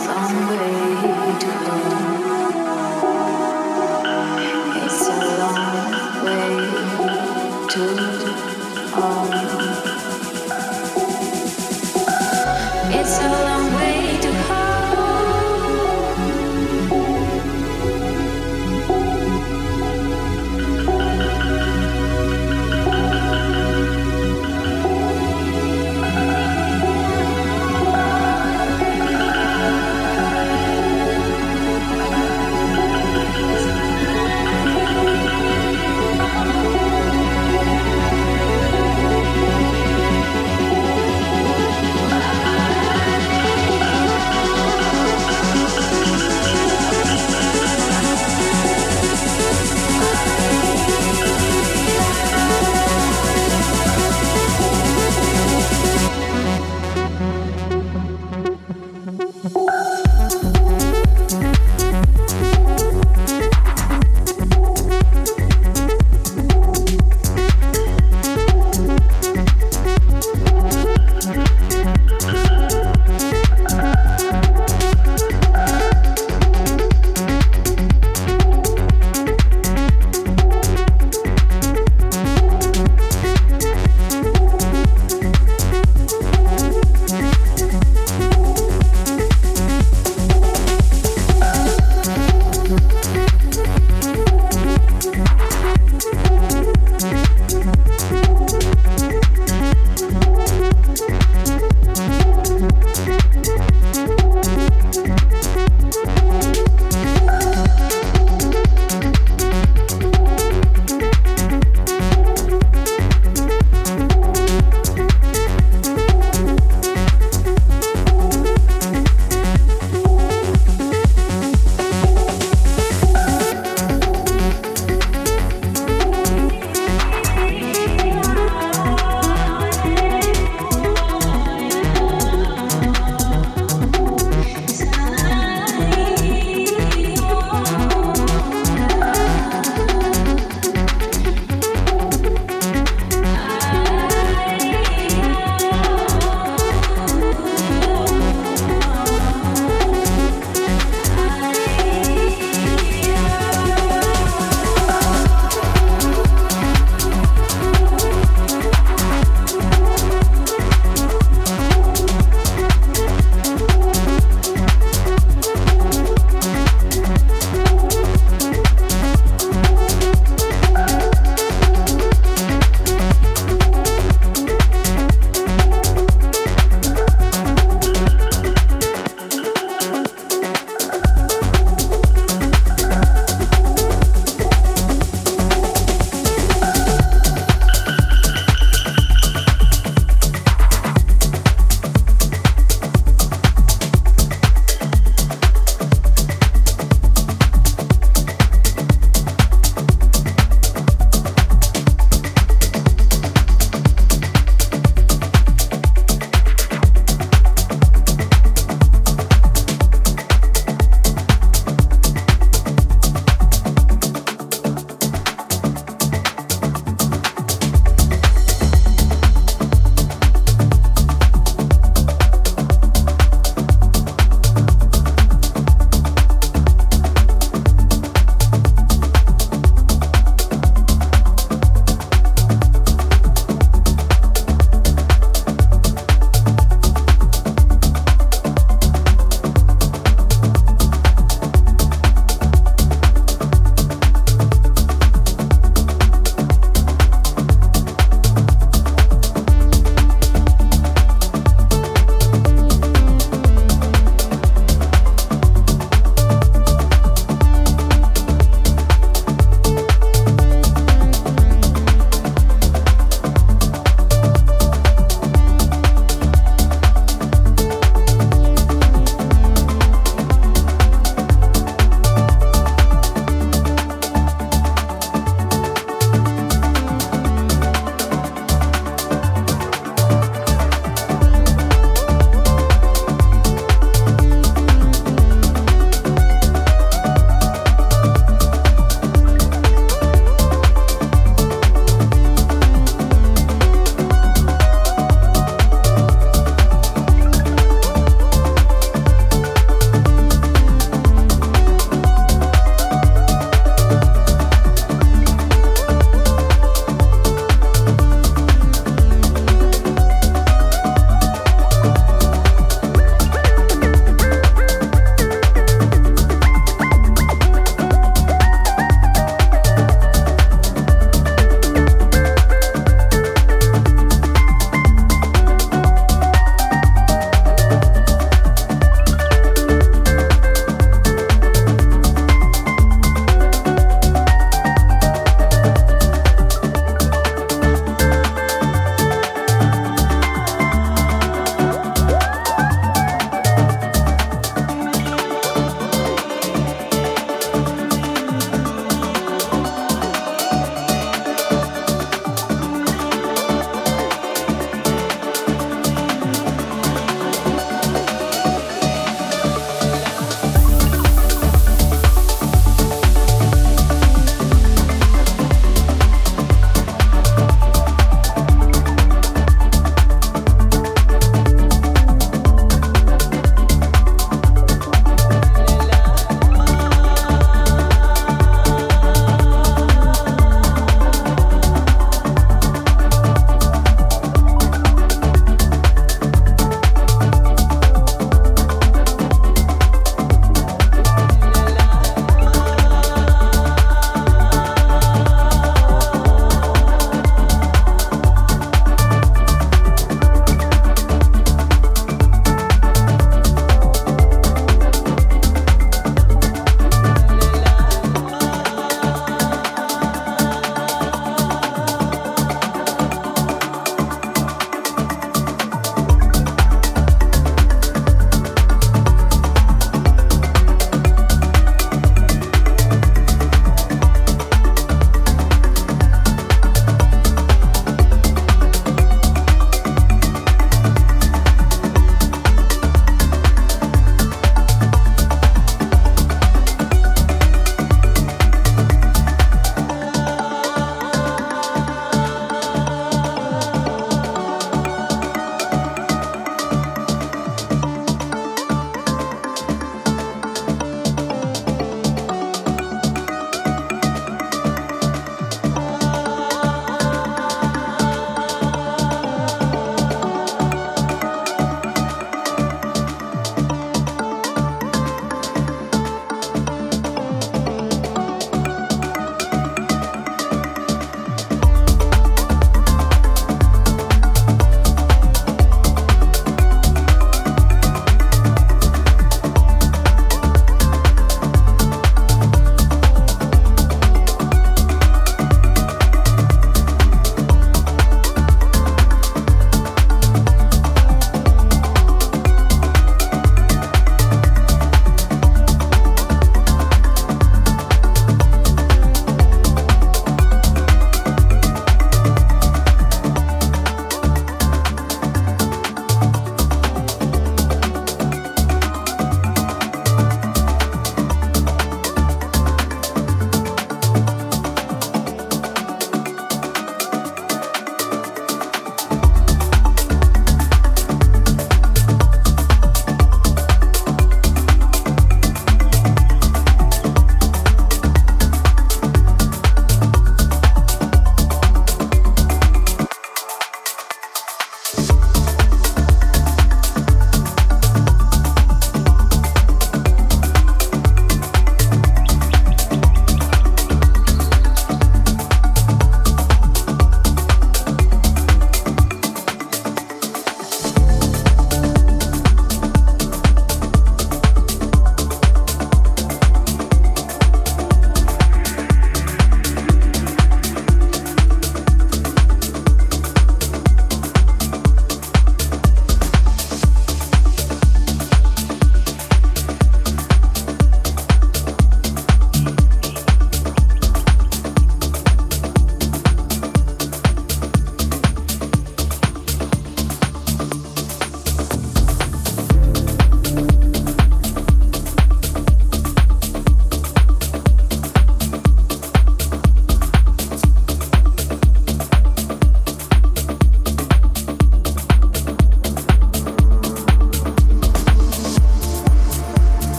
Someday to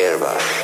Airbus.